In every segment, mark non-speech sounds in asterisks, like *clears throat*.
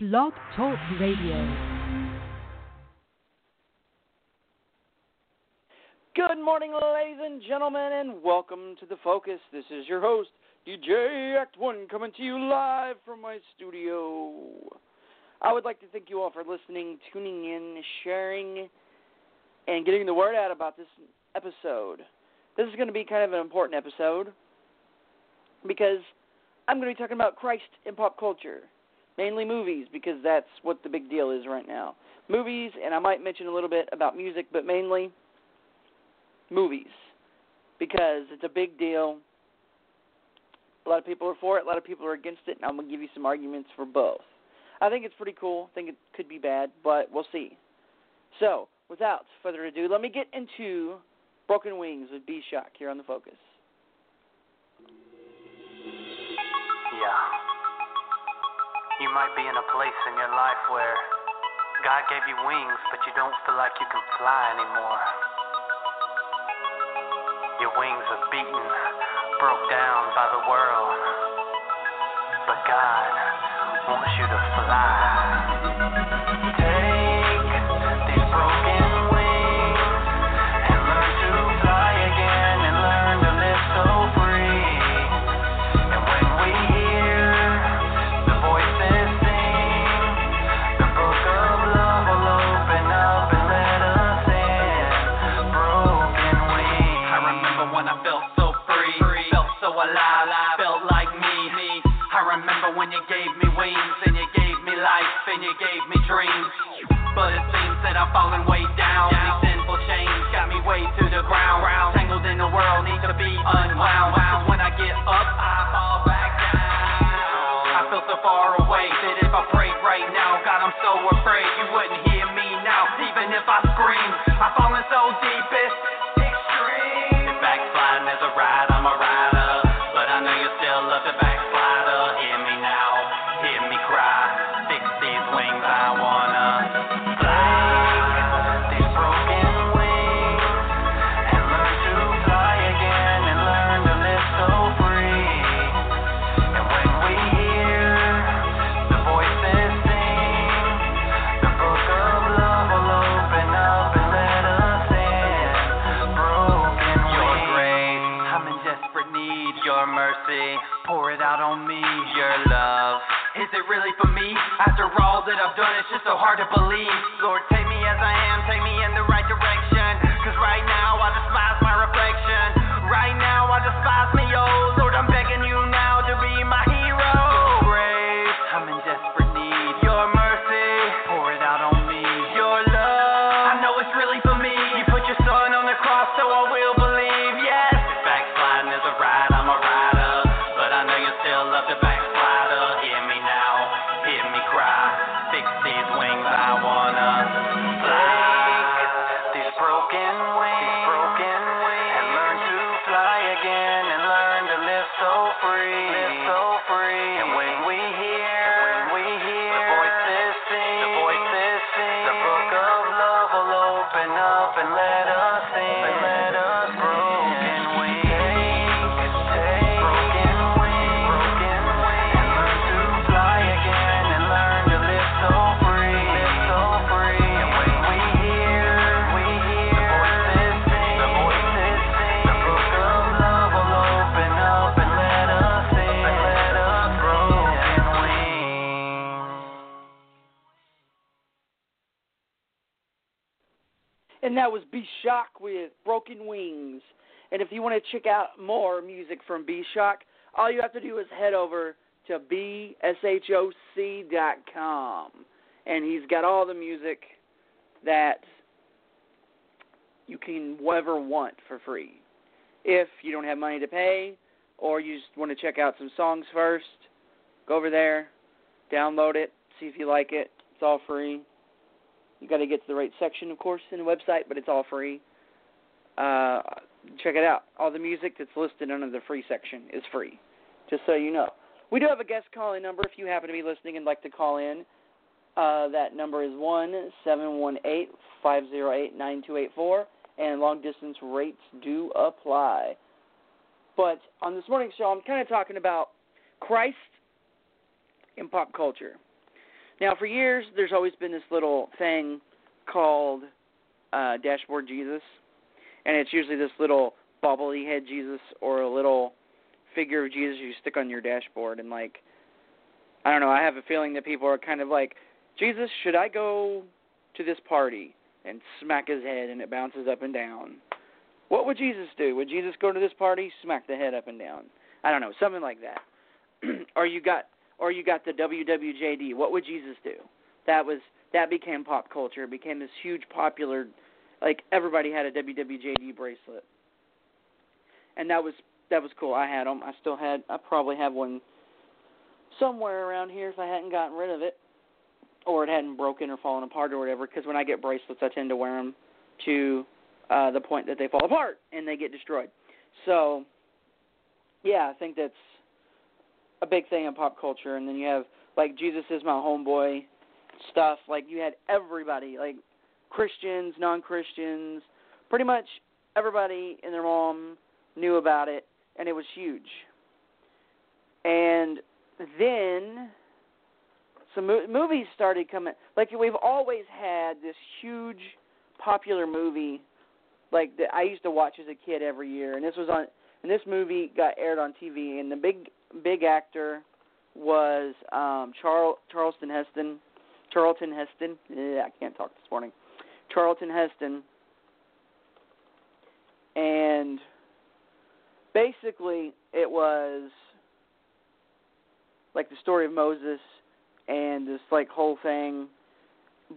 Blog Talk Radio. Good morning, ladies and gentlemen, and welcome to The Focus. This is your host, DJ Act One, coming to you live from my studio. I would like to thank you all for listening, tuning in, sharing, and getting the word out about this episode. This is going to be kind of an important episode because I'm going to be talking about Christ in pop culture, mainly movies, because that's what the big deal is right now. Movies, and I might mention a little bit about music, but mainly movies because it's a big deal. A lot of people are for it, a lot of people are against it, and I'm going to give you some arguments for both. I think it's pretty cool. I think it could be bad, but we'll see. So, without further ado, let me get into Broken Wings with B Shock here on The Focus. Yeah. You might be in a place in your life where God gave you wings, but you don't feel like you can fly anymore. Your wings are beaten, broke down by the world. But God wants you to fly. I've fallen way down. These sinful chains got me way to the ground. Tangled in the world, need to be unwound. It really for me? After all that I've done, it's just so hard to believe. Lord, take me as I am, take me in the right direction. That was B Shock with Broken Wings. And if you want to check out more music from B Shock, all you have to do is head over to bshoc.com. And he's got all the music that you can ever want for free. If you don't have money to pay or you just want to check out some songs first, go over there, download it, see if you like it. It's all free. You got to get to the right section, of course, in the website, but it's all free. Uh, check it out. All the music that's listed under the free section is free, just so you know. We do have a guest calling number if you happen to be listening and like to call in. Uh, that number is one seven one eight five zero eight nine two eight four, and long distance rates do apply. But on this morning's show, I'm kind of talking about Christ in pop culture. Now, for years, there's always been this little thing called uh, Dashboard Jesus, and it's usually this little bobbly head Jesus or a little figure of Jesus you stick on your dashboard. And, like, I don't know, I have a feeling that people are kind of like, Jesus, should I go to this party and smack his head and it bounces up and down? What would Jesus do? Would Jesus go to this party, smack the head up and down? I don't know, something like that. *clears throat* or you got or you got the WWJD. What would Jesus do? That was that became pop culture. It became this huge popular like everybody had a WWJD bracelet. And that was that was cool. I had them. I still had I probably have one somewhere around here if I hadn't gotten rid of it or it hadn't broken or fallen apart or whatever because when I get bracelets I tend to wear them to uh the point that they fall apart and they get destroyed. So yeah, I think that's a big thing in pop culture. And then you have like Jesus is my homeboy stuff. Like you had everybody, like Christians, non-Christians, pretty much everybody and their mom knew about it, and it was huge. And then some mo- movies started coming. Like we've always had this huge popular movie, like that I used to watch as a kid every year, and this was on. And this movie got aired on TV, and the big big actor was um Charl Charleston Heston, Charlton Heston. Yeah, I can't talk this morning. Charlton Heston, and basically it was like the story of Moses and this like whole thing.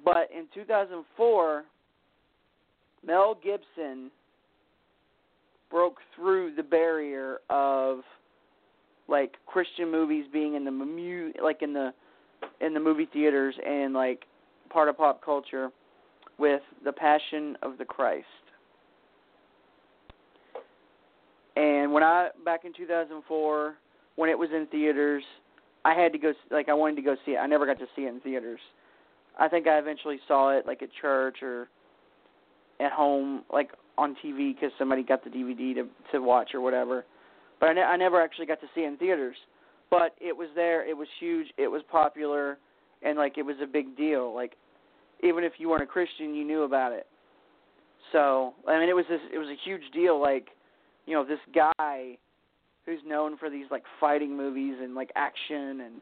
But in 2004, Mel Gibson broke through the barrier of like Christian movies being in the mu- like in the in the movie theaters and like part of pop culture with the Passion of the Christ. And when I back in 2004 when it was in theaters, I had to go like I wanted to go see it. I never got to see it in theaters. I think I eventually saw it like at church or at home like on TV because somebody got the DVD to to watch or whatever but I, ne- I never actually got to see it in theaters. But it was there. It was huge. It was popular, and like it was a big deal. Like even if you weren't a Christian, you knew about it. So I mean, it was this. It was a huge deal. Like you know, this guy who's known for these like fighting movies and like action and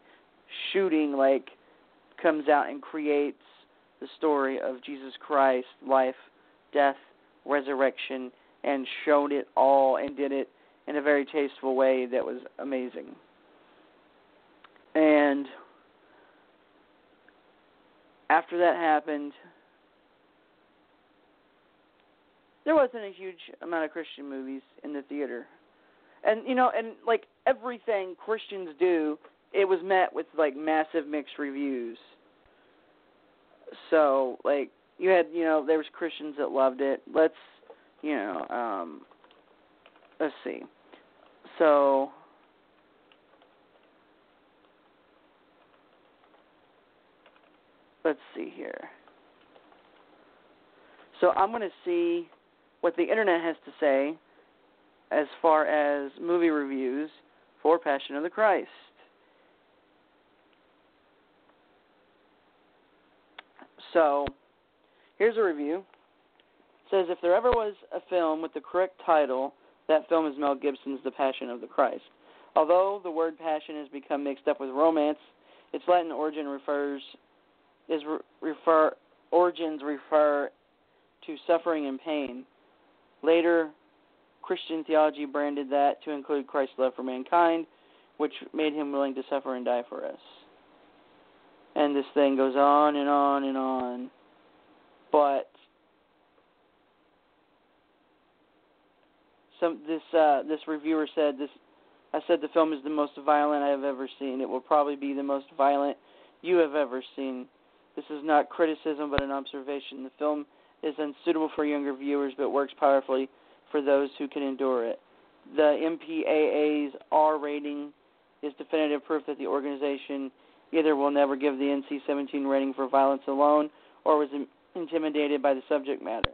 shooting, like comes out and creates the story of Jesus Christ, life, death, resurrection, and showed it all and did it in a very tasteful way that was amazing. And after that happened, there wasn't a huge amount of Christian movies in the theater. And you know, and like everything Christians do, it was met with like massive mixed reviews. So, like you had, you know, there was Christians that loved it. Let's, you know, um let's see. So let's see here. So I'm going to see what the internet has to say as far as movie reviews for Passion of the Christ. So, here's a review. It says if there ever was a film with the correct title that film is Mel Gibson's The Passion of the Christ. Although the word passion has become mixed up with romance, its Latin origin refers is re- refer origins refer to suffering and pain. Later, Christian theology branded that to include Christ's love for mankind, which made him willing to suffer and die for us. And this thing goes on and on and on. But some this uh, this reviewer said this. I said the film is the most violent I have ever seen. It will probably be the most violent you have ever seen. This is not criticism but an observation. The film is unsuitable for younger viewers but works powerfully for those who can endure it. The MPAA's R rating is definitive proof that the organization either will never give the NC-17 rating for violence alone or was intimidated by the subject matter.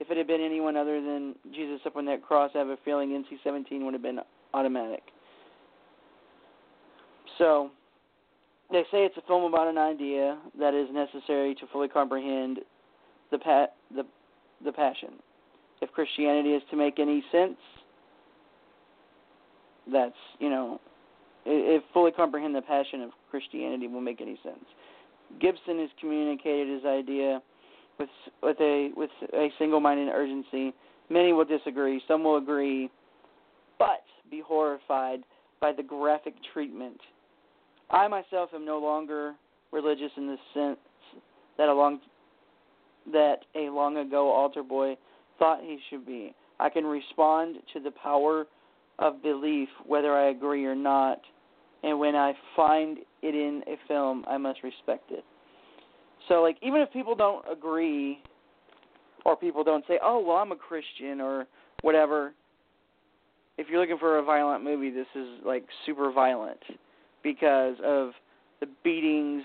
If it had been anyone other than Jesus up on that cross, I have a feeling NC-17 would have been automatic. So, they say it's a film about an idea that is necessary to fully comprehend the pa- the the passion. If Christianity is to make any sense, that's you know, if fully comprehend the passion of Christianity will make any sense. Gibson has communicated his idea with with a with a single-minded urgency. Many will disagree, some will agree, but be horrified by the graphic treatment. I myself am no longer religious in the sense that a long that a long ago altar boy thought he should be. I can respond to the power of belief whether I agree or not, and when I find it in a film, I must respect it. So like even if people don't agree or people don't say, "Oh, well, I'm a Christian" or whatever, if you're looking for a violent movie, this is like super violent because of the beatings,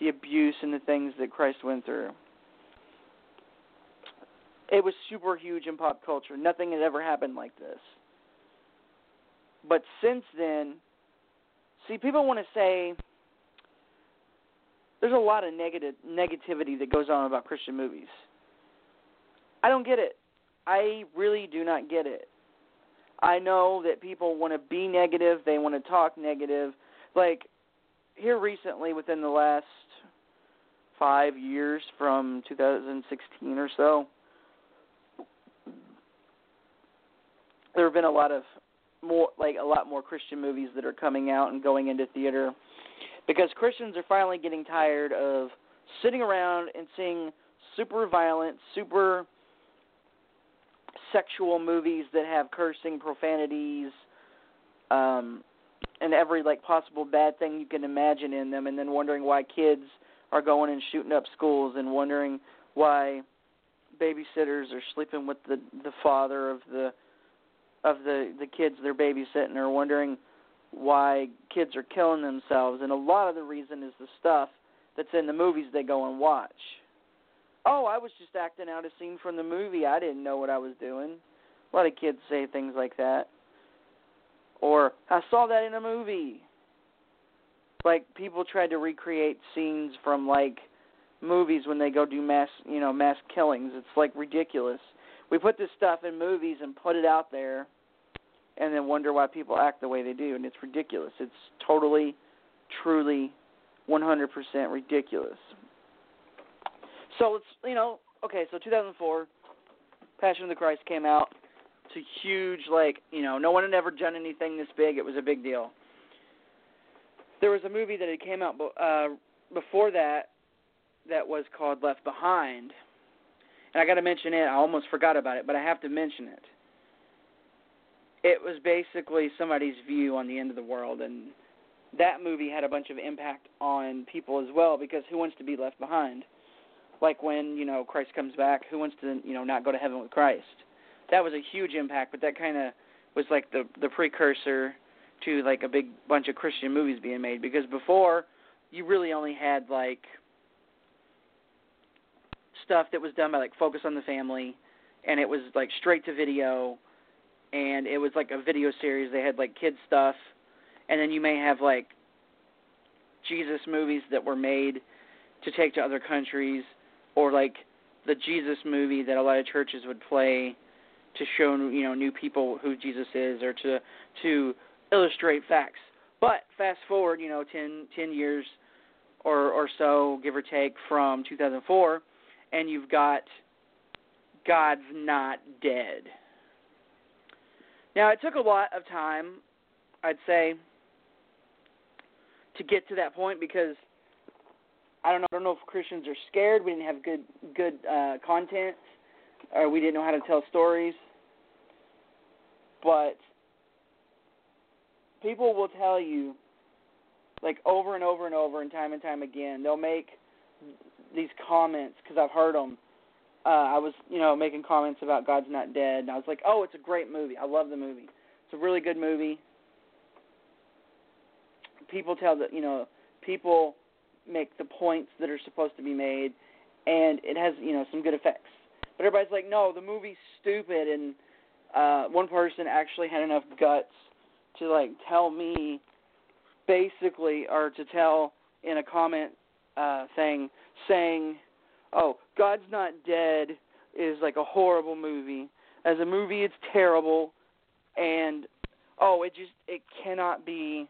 the abuse and the things that Christ went through. It was super huge in pop culture. Nothing had ever happened like this. But since then, see, people want to say there's a lot of negative negativity that goes on about Christian movies. I don't get it. I really do not get it. I know that people want to be negative, they want to talk negative. Like here recently within the last 5 years from 2016 or so, there have been a lot of more like a lot more Christian movies that are coming out and going into theater because Christians are finally getting tired of sitting around and seeing super violent, super sexual movies that have cursing, profanities, um, and every like possible bad thing you can imagine in them, and then wondering why kids are going and shooting up schools, and wondering why babysitters are sleeping with the the father of the of the the kids they're babysitting, or wondering why kids are killing themselves, and a lot of the reason is the stuff that's in the movies they go and watch. Oh, I was just acting out a scene from the movie. I didn't know what I was doing. A lot of kids say things like that. Or I saw that in a movie. Like people tried to recreate scenes from like movies when they go do mass, you know, mass killings. It's like ridiculous. We put this stuff in movies and put it out there and then wonder why people act the way they do and it's ridiculous. It's totally truly 100% ridiculous. So let's, you know, okay, so 2004, Passion of the Christ came out. It's a huge, like, you know, no one had ever done anything this big. It was a big deal. There was a movie that had came out uh, before that that was called Left Behind. And I got to mention it. I almost forgot about it, but I have to mention it. It was basically somebody's view on the end of the world, and that movie had a bunch of impact on people as well because who wants to be left behind? like when you know Christ comes back, who wants to you know not go to heaven with Christ? That was a huge impact, but that kind of was like the the precursor to like a big bunch of Christian movies being made because before you really only had like stuff that was done by like Focus on the Family and it was like straight to video and it was like a video series they had like kids stuff and then you may have like Jesus movies that were made to take to other countries or like the Jesus movie that a lot of churches would play to show you know new people who Jesus is or to to illustrate facts. But fast forward, you know, 10, 10 years or or so, give or take, from 2004, and you've got God's not dead. Now it took a lot of time, I'd say, to get to that point because I don't know. I don't know if Christians are scared. We didn't have good good uh, content, or we didn't know how to tell stories. But people will tell you, like over and over and over and time and time again, they'll make these comments because I've heard them. Uh, I was, you know, making comments about God's Not Dead, and I was like, "Oh, it's a great movie. I love the movie. It's a really good movie." People tell that, you know, people make the points that are supposed to be made, and it has you know some good effects. But everybody's like, no, the movie's stupid, and uh, one person actually had enough guts to like tell me, basically, or to tell in a comment uh, thing saying, "Oh, God's Not Dead is like a horrible movie. As a movie, it's terrible, and oh, it just it cannot be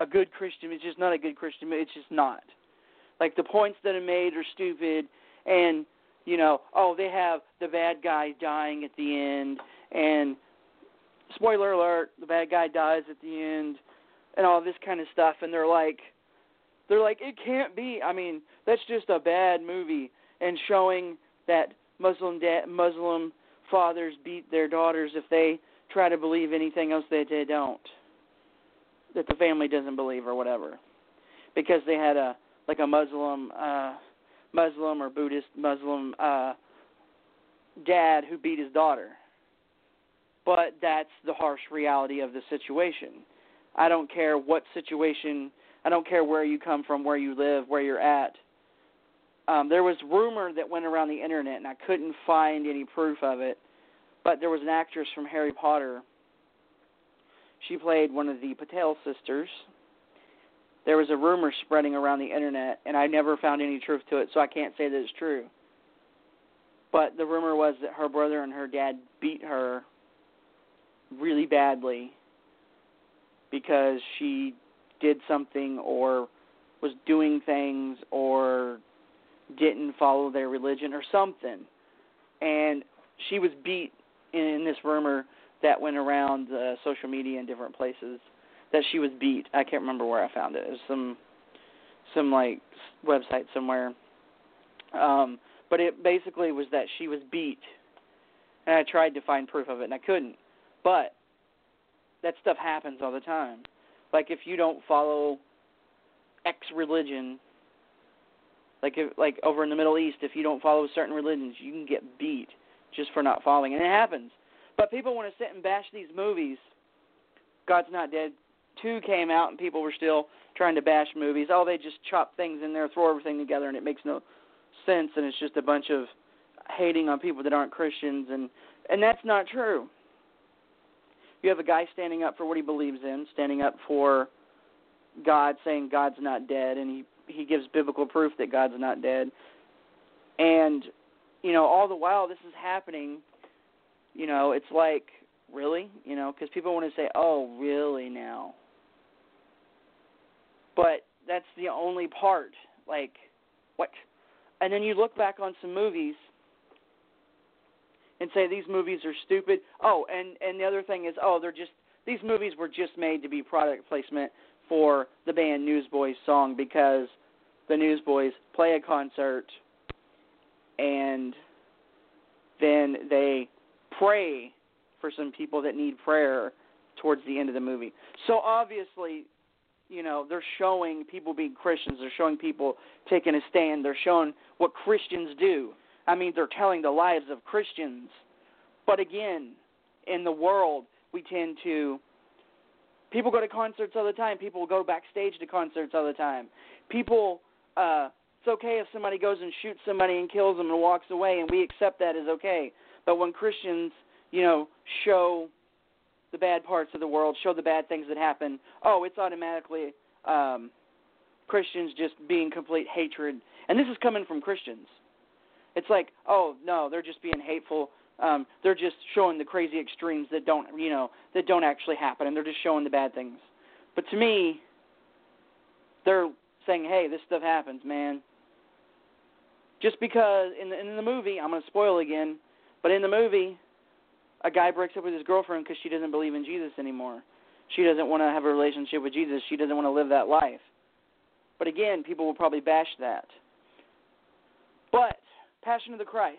a good Christian. It's just not a good Christian. It's just not. Like the points that are made are stupid, and you know, oh, they have the bad guy dying at the end, and spoiler alert, the bad guy dies at the end, and all this kind of stuff, and they're like, they're like, it can't be. I mean, that's just a bad movie, and showing that Muslim da- Muslim fathers beat their daughters if they try to believe anything else that they don't, that the family doesn't believe or whatever, because they had a like a Muslim. uh Muslim or Buddhist Muslim uh, dad who beat his daughter. But that's the harsh reality of the situation. I don't care what situation, I don't care where you come from, where you live, where you're at. Um, there was rumor that went around the internet, and I couldn't find any proof of it. But there was an actress from Harry Potter. She played one of the Patil sisters, there was a rumor spreading around the internet, and I never found any truth to it, so I can't say that it's true. But the rumor was that her brother and her dad beat her really badly because she did something or was doing things or didn't follow their religion or something. And she was beat in this rumor that went around uh, social media and different places that she was beat. I can't remember where I found it. It was some some like website somewhere. Um, but it basically was that she was beat, and I tried to find proof of it and I couldn't. But that stuff happens all the time. Like if you don't follow X religion, like if, like over in the Middle East, if you don't follow certain religions, you can get beat just for not following, and it happens. But people want to sit and bash these movies. God's not dead two came out and people were still trying to bash movies. Oh, they just chop things in there, throw everything together, and it makes no sense, and it's just a bunch of hating on people that aren't Christians, and and that's not true. You have a guy standing up for what he believes in, standing up for God, saying God's not dead, and he he gives biblical proof that God's not dead. And you know, all the while this is happening, you know, it's like really, you know, because people want to say, "Oh, really now?" but that's the only part. Like, what? And then you look back on some movies and say these movies are stupid. Oh, and and the other thing is, oh, they're just these movies were just made to be product placement for the band Newsboys song because the Newsboys play a concert and then they pray for some people that need prayer towards the end of the movie. So obviously you know they're showing people being Christians. They're showing people taking a stand. They're showing what Christians do. I mean, they're telling the lives of Christians. But again, in the world, we tend to. People go to concerts all the time. People go backstage to concerts all the time. People. Uh, it's okay if somebody goes and shoots somebody and kills them and walks away, and we accept that as okay. But when Christians, you know, show the bad parts of the world, show the bad things that happen, oh, it's automatically um, Christians just being complete hatred. And this is coming from Christians. It's like, oh no, they're just being hateful. Um, they're just showing the crazy extremes that don't, you know, that don't actually happen, and they're just showing the bad things. But to me, they're saying, hey, this stuff happens, man. Just because in the in the movie, I'm going to spoil again, but in the movie, a guy breaks up with his girlfriend because she doesn't believe in Jesus anymore. She doesn't want to have a relationship with Jesus. She doesn't want to live that life. But again, people will probably bash that. But Passion of the Christ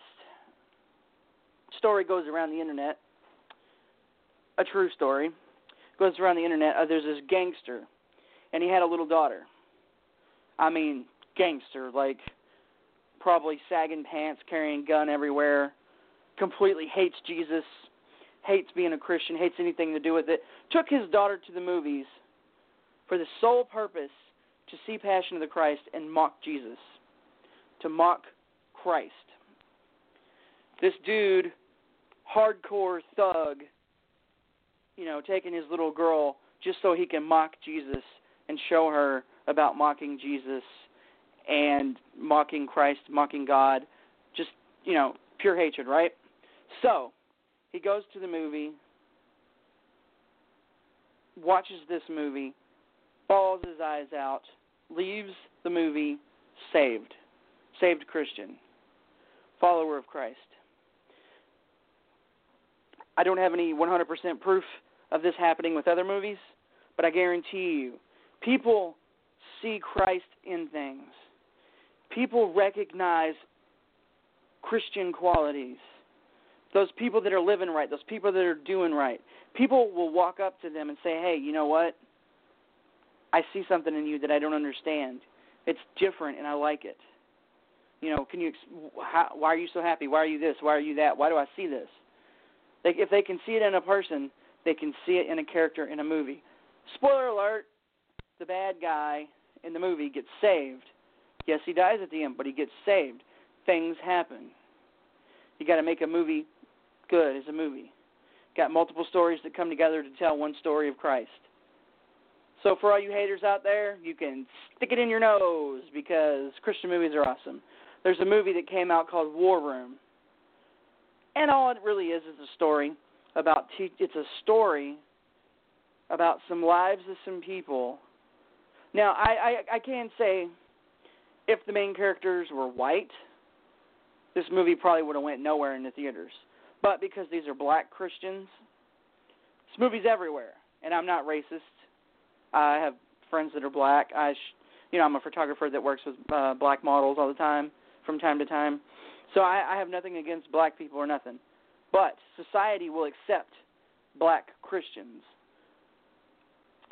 story goes around the internet. A true story goes around the internet. Uh, there's this gangster, and he had a little daughter. I mean, gangster, like probably sagging pants, carrying gun everywhere, completely hates Jesus, hates being a Christian, hates anything to do with it, took his daughter to the movies for the sole purpose to see Passion of the Christ and mock Jesus, to mock Christ. This dude, hardcore thug, you know, taking his little girl just so he can mock Jesus and show her about mocking Jesus and mocking Christ, mocking God, just, you know, pure hatred, right? So, he goes to the movie, watches this movie, bawls his eyes out, leaves the movie saved. Saved Christian. Follower of Christ. I don't have any 100% proof of this happening with other movies, but I guarantee you, people see Christ in things. People recognize Christian qualities. Those people that are living right, those people that are doing right. People will walk up to them and say, hey, you know what? I see something in you that I don't understand. It's different and I like it. You know, can you? How, why are you so happy? Why are you this? Why are you that? Why do I see this? They, if they can see it in a person, they can see it in a character in a movie. Spoiler alert: the bad guy in the movie gets saved. Yes, he dies at the end, but he gets saved. Things happen. You got to make a movie good as a movie. Got multiple stories that come together to tell one story of Christ. So for all you haters out there, you can stick it in your nose because Christian movies are awesome. There's a movie that came out called War Room. And all it really is is a story about te- it's a story about some lives of some people. Now, I I, I can say if the main characters were white, this movie probably would have went nowhere in the theaters. But because these are black Christians, this movie's everywhere. And I'm not racist. I have friends that are black. I, sh- you know, I'm a photographer that works with uh, black models all the time, from time to time. So I, I have nothing against black people or nothing. But society will accept black Christians,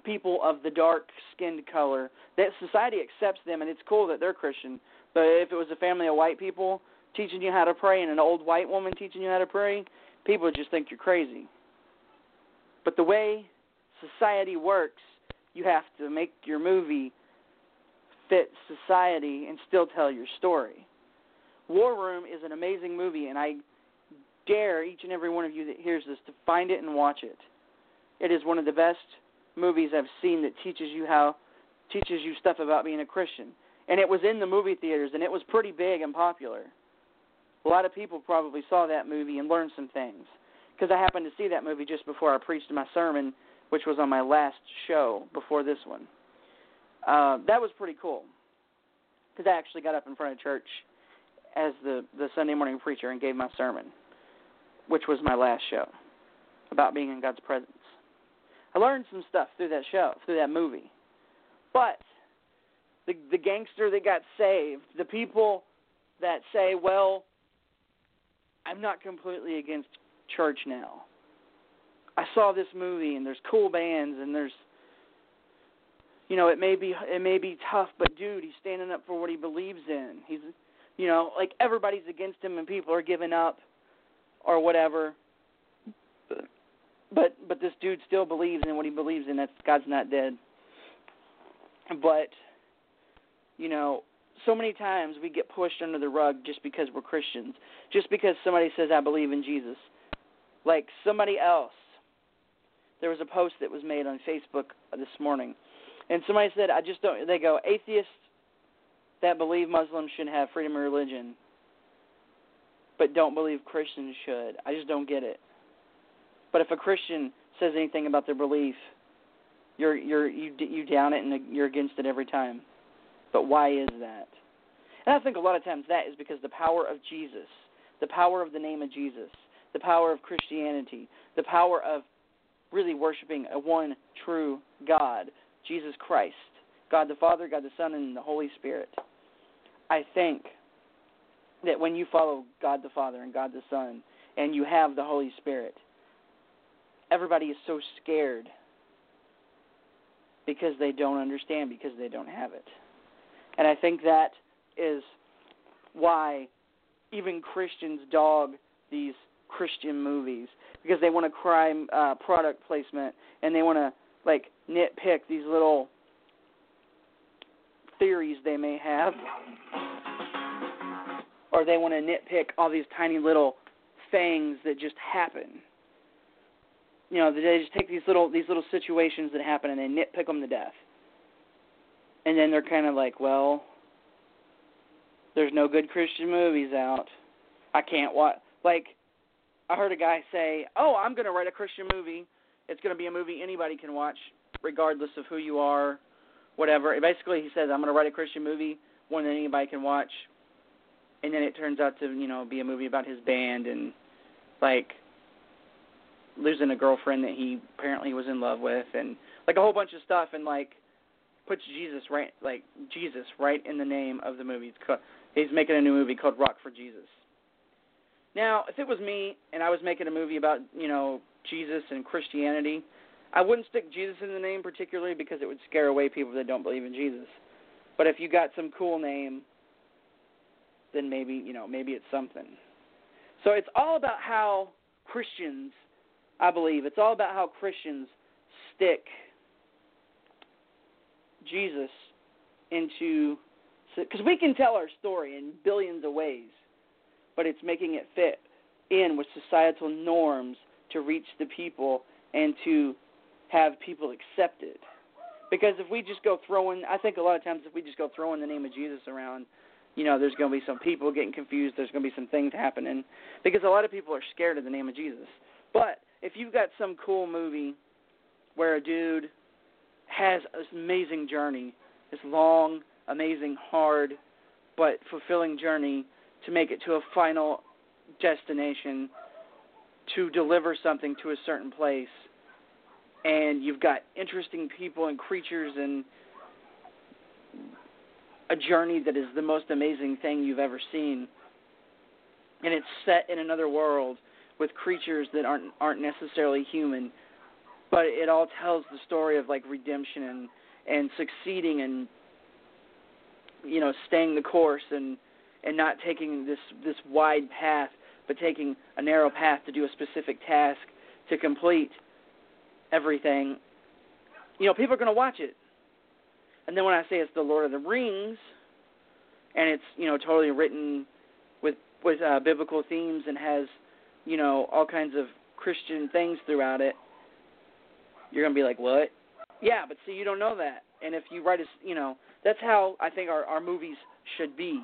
people of the dark skinned color. That society accepts them, and it's cool that they're Christian. But if it was a family of white people teaching you how to pray and an old white woman teaching you how to pray, people would just think you're crazy. But the way society works, you have to make your movie fit society and still tell your story. War Room is an amazing movie, and I dare each and every one of you that hears this to find it and watch it. It is one of the best movies I've seen that teaches you how teaches you stuff about being a Christian. And it was in the movie theaters, and it was pretty big and popular. A lot of people probably saw that movie and learned some things. Because I happened to see that movie just before I preached my sermon, which was on my last show before this one. Uh, that was pretty cool. Because I actually got up in front of church as the the Sunday morning preacher and gave my sermon, which was my last show about being in God's presence. I learned some stuff through that show, through that movie. But the the gangster that got saved, the people that say, "Well, I'm not completely against church now. I saw this movie and there's cool bands and there's you know, it may be it may be tough, but dude, he's standing up for what he believes in. He's you know, like everybody's against him and people are giving up or whatever. But but this dude still believes in what he believes in. That's God's not dead. But you know, so many times we get pushed under the rug just because we're Christians, just because somebody says I believe in Jesus. Like somebody else. There was a post that was made on Facebook this morning, and somebody said I just don't. They go atheists that believe Muslims should have freedom of religion, but don't believe Christians should. I just don't get it. But if a Christian says anything about their belief, you're you're you you down it and you're against it every time. But why is that? And I think a lot of times that is because the power of Jesus, the power of the name of Jesus, the power of Christianity, the power of really worshiping a one true God, Jesus Christ, God the Father, God the Son, and the Holy Spirit. I think that when you follow God the Father and God the Son, and you have the Holy Spirit, everybody is so scared because they don't understand, because they don't have it. And I think that is why even Christians dog these Christian movies because they want to crime uh, product placement and they want to like nitpick these little theories they may have, or they want to nitpick all these tiny little things that just happen. You know, they just take these little these little situations that happen and they nitpick them to death. and then they're kind of like, well, there's no good Christian movies out. I can't watch. Like, I heard a guy say, "Oh, I'm going to write a Christian movie. It's going to be a movie anybody can watch, regardless of who you are, whatever." Basically, he says, "I'm going to write a Christian movie, one that anybody can watch." And then it turns out to, you know, be a movie about his band and like losing a girlfriend that he apparently was in love with and like a whole bunch of stuff and like puts Jesus right like Jesus right in the name of the movie. It's called, he's making a new movie called Rock for Jesus. Now, if it was me and I was making a movie about, you know, Jesus and Christianity, I wouldn't stick Jesus in the name particularly because it would scare away people that don't believe in Jesus. But if you got some cool name, then maybe, you know, maybe it's something. So it's all about how Christians, I believe, it's all about how Christians stick Jesus into because we can tell our story in billions of ways, but it's making it fit in with societal norms to reach the people and to have people accept it. Because if we just go throwing, I think a lot of times if we just go throwing the name of Jesus around, you know, there's going to be some people getting confused. There's going to be some things happening because a lot of people are scared of the name of Jesus. But if you've got some cool movie where a dude has this amazing journey, this long, amazing, hard, but fulfilling journey to make it to a final destination, to deliver something to a certain place, and you've got interesting people and creatures and a journey that is the most amazing thing you've ever seen. And it's set in another world with creatures that aren't aren't necessarily human, but it all tells the story of like redemption and and succeeding and you know staying the course and and not taking this this wide path but taking a narrow path to do a specific task to complete everything you know people are going to watch it and then when I say it's the Lord of the Rings, and it's you know totally written with with uh, biblical themes and has you know all kinds of Christian things throughout it, you're gonna be like, what? Yeah, but see, you don't know that. And if you write a, you know, that's how I think our our movies should be.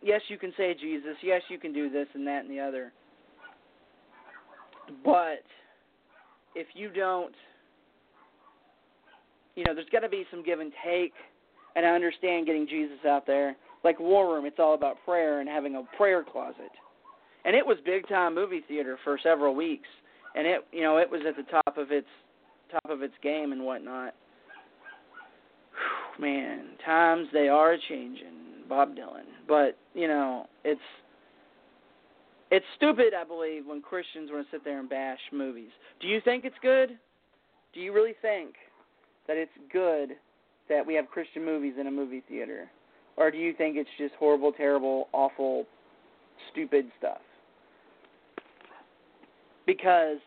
Yes, you can say Jesus. Yes, you can do this and that and the other. But if you don't you know, there's got to be some give and take, and I understand getting Jesus out there. Like War Room, it's all about prayer and having a prayer closet, and it was big time movie theater for several weeks, and it, you know, it was at the top of its top of its game and whatnot. Whew, man, times they are changing, Bob Dylan. But you know, it's it's stupid, I believe, when Christians want to sit there and bash movies. Do you think it's good? Do you really think that it's good that we have Christian movies in a movie theater? Or do you think it's just horrible, terrible, awful, stupid stuff? Because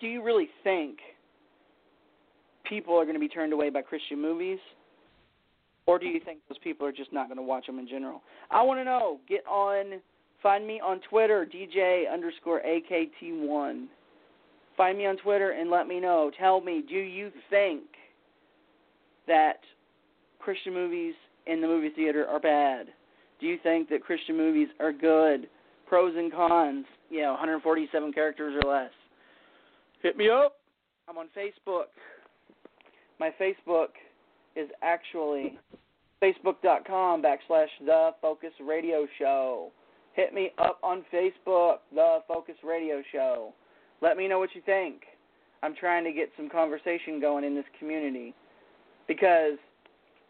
do you really think people are going to be turned away by Christian movies? Or do you think those people are just not going to watch them in general? I want to know. Get on, find me on Twitter, DJ underscore AKT1. Find me on Twitter and let me know. Tell me, do you think that Christian movies in the movie theater are bad? Do you think that Christian movies are good? Pros and cons, you know, 147 characters or less. Hit me up. I'm on Facebook. My Facebook is actually facebook.com backslash the Focus Radio Show. Hit me up on Facebook, the Focus Radio Show. Let me know what you think. I'm trying to get some conversation going in this community because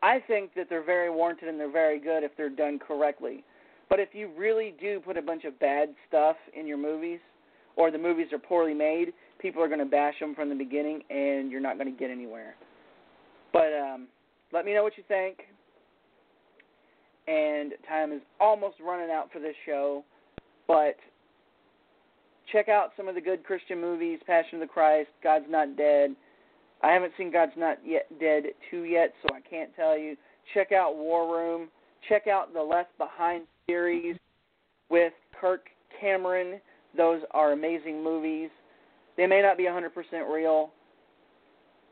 I think that they're very warranted and they're very good if they're done correctly. But if you really do put a bunch of bad stuff in your movies, or the movies are poorly made, people are going to bash them from the beginning, and you're not going to get anywhere. But um, let me know what you think. And time is almost running out for this show, but check out some of the good Christian movies: Passion of the Christ, God's Not Dead. I haven't seen God's Not Yet Dead 2 yet, so I can't tell you. Check out War Room. Check out the Left Behind series with Kirk Cameron. Those are amazing movies. They may not be 100% real,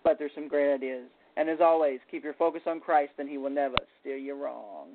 but there's some great ideas. And as always, keep your focus on Christ, and He will never steer you wrong.